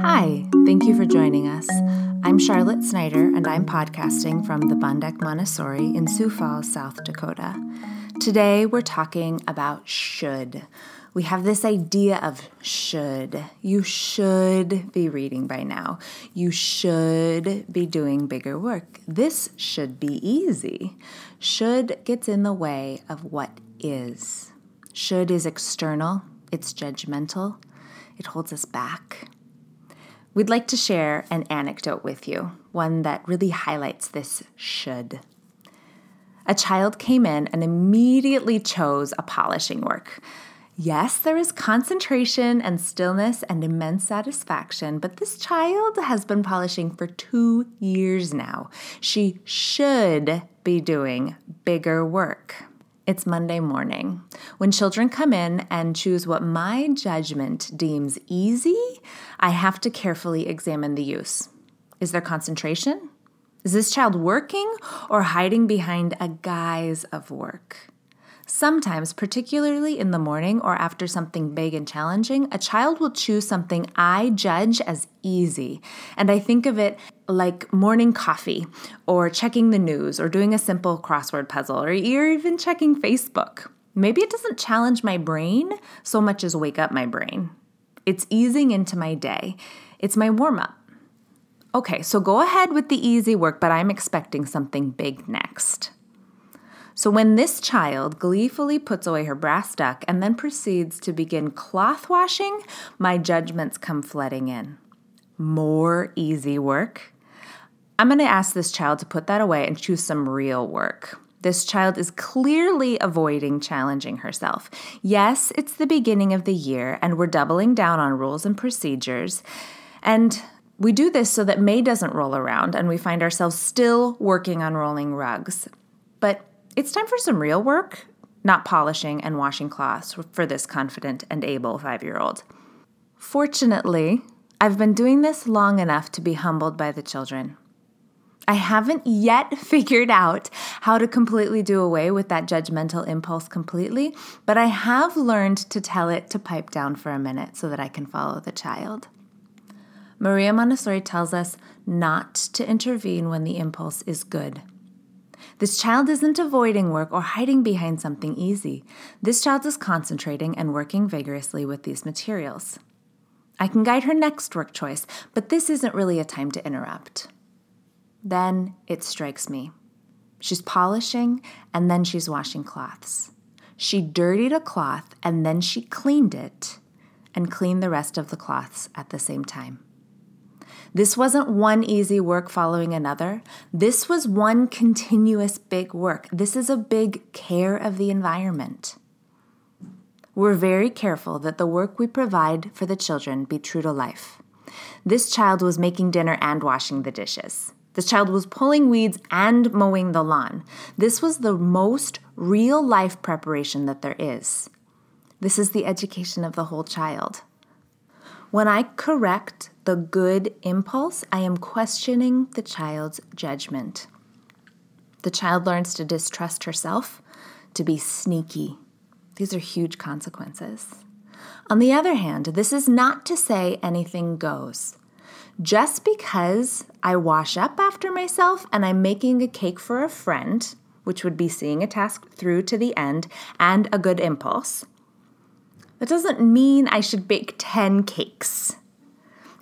Hi, thank you for joining us. I'm Charlotte Snyder, and I'm podcasting from the Bondec Montessori in Sioux Falls, South Dakota. Today, we're talking about should. We have this idea of should. You should be reading by now. You should be doing bigger work. This should be easy. Should gets in the way of what is. Should is external, it's judgmental, it holds us back. We'd like to share an anecdote with you, one that really highlights this should. A child came in and immediately chose a polishing work. Yes, there is concentration and stillness and immense satisfaction, but this child has been polishing for two years now. She should be doing bigger work. It's Monday morning. When children come in and choose what my judgment deems easy, I have to carefully examine the use. Is there concentration? Is this child working or hiding behind a guise of work? Sometimes, particularly in the morning or after something big and challenging, a child will choose something I judge as easy. And I think of it like morning coffee, or checking the news, or doing a simple crossword puzzle, or even checking Facebook. Maybe it doesn't challenge my brain so much as wake up my brain. It's easing into my day, it's my warm up. Okay, so go ahead with the easy work, but I'm expecting something big next. So when this child gleefully puts away her brass duck and then proceeds to begin cloth washing, my judgments come flooding in. More easy work. I'm going to ask this child to put that away and choose some real work. This child is clearly avoiding challenging herself. Yes, it's the beginning of the year and we're doubling down on rules and procedures. And we do this so that May doesn't roll around and we find ourselves still working on rolling rugs. But it's time for some real work, not polishing and washing cloths for this confident and able five year old. Fortunately, I've been doing this long enough to be humbled by the children. I haven't yet figured out how to completely do away with that judgmental impulse completely, but I have learned to tell it to pipe down for a minute so that I can follow the child. Maria Montessori tells us not to intervene when the impulse is good. This child isn't avoiding work or hiding behind something easy. This child is concentrating and working vigorously with these materials. I can guide her next work choice, but this isn't really a time to interrupt. Then it strikes me. She's polishing and then she's washing cloths. She dirtied a cloth and then she cleaned it and cleaned the rest of the cloths at the same time. This wasn't one easy work following another. This was one continuous big work. This is a big care of the environment. We're very careful that the work we provide for the children be true to life. This child was making dinner and washing the dishes. This child was pulling weeds and mowing the lawn. This was the most real life preparation that there is. This is the education of the whole child. When I correct the good impulse, I am questioning the child's judgment. The child learns to distrust herself, to be sneaky. These are huge consequences. On the other hand, this is not to say anything goes. Just because I wash up after myself and I'm making a cake for a friend, which would be seeing a task through to the end and a good impulse, that doesn't mean I should bake 10 cakes.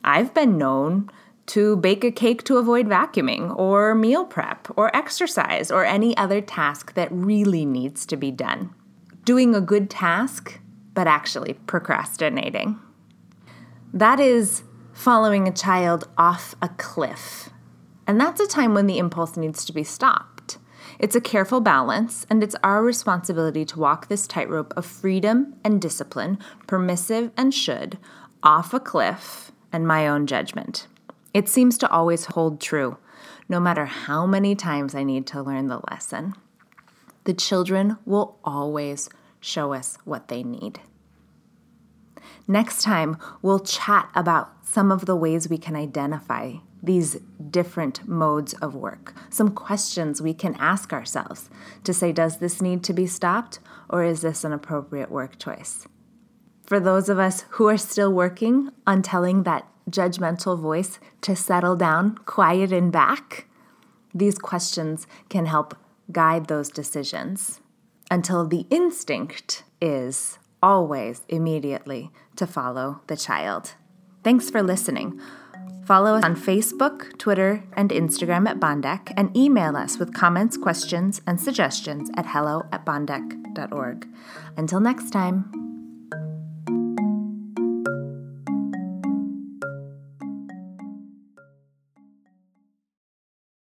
I've been known to bake a cake to avoid vacuuming, or meal prep, or exercise, or any other task that really needs to be done. Doing a good task, but actually procrastinating. That is following a child off a cliff. And that's a time when the impulse needs to be stopped. It's a careful balance, and it's our responsibility to walk this tightrope of freedom and discipline, permissive and should, off a cliff, and my own judgment. It seems to always hold true, no matter how many times I need to learn the lesson. The children will always show us what they need. Next time, we'll chat about some of the ways we can identify these different modes of work. Some questions we can ask ourselves to say, does this need to be stopped or is this an appropriate work choice? For those of us who are still working on telling that judgmental voice to settle down, quiet, and back? These questions can help guide those decisions until the instinct is always immediately to follow the child. Thanks for listening. Follow us on Facebook, Twitter, and Instagram at Bondec, and email us with comments, questions, and suggestions at hello at bondec.org. Until next time.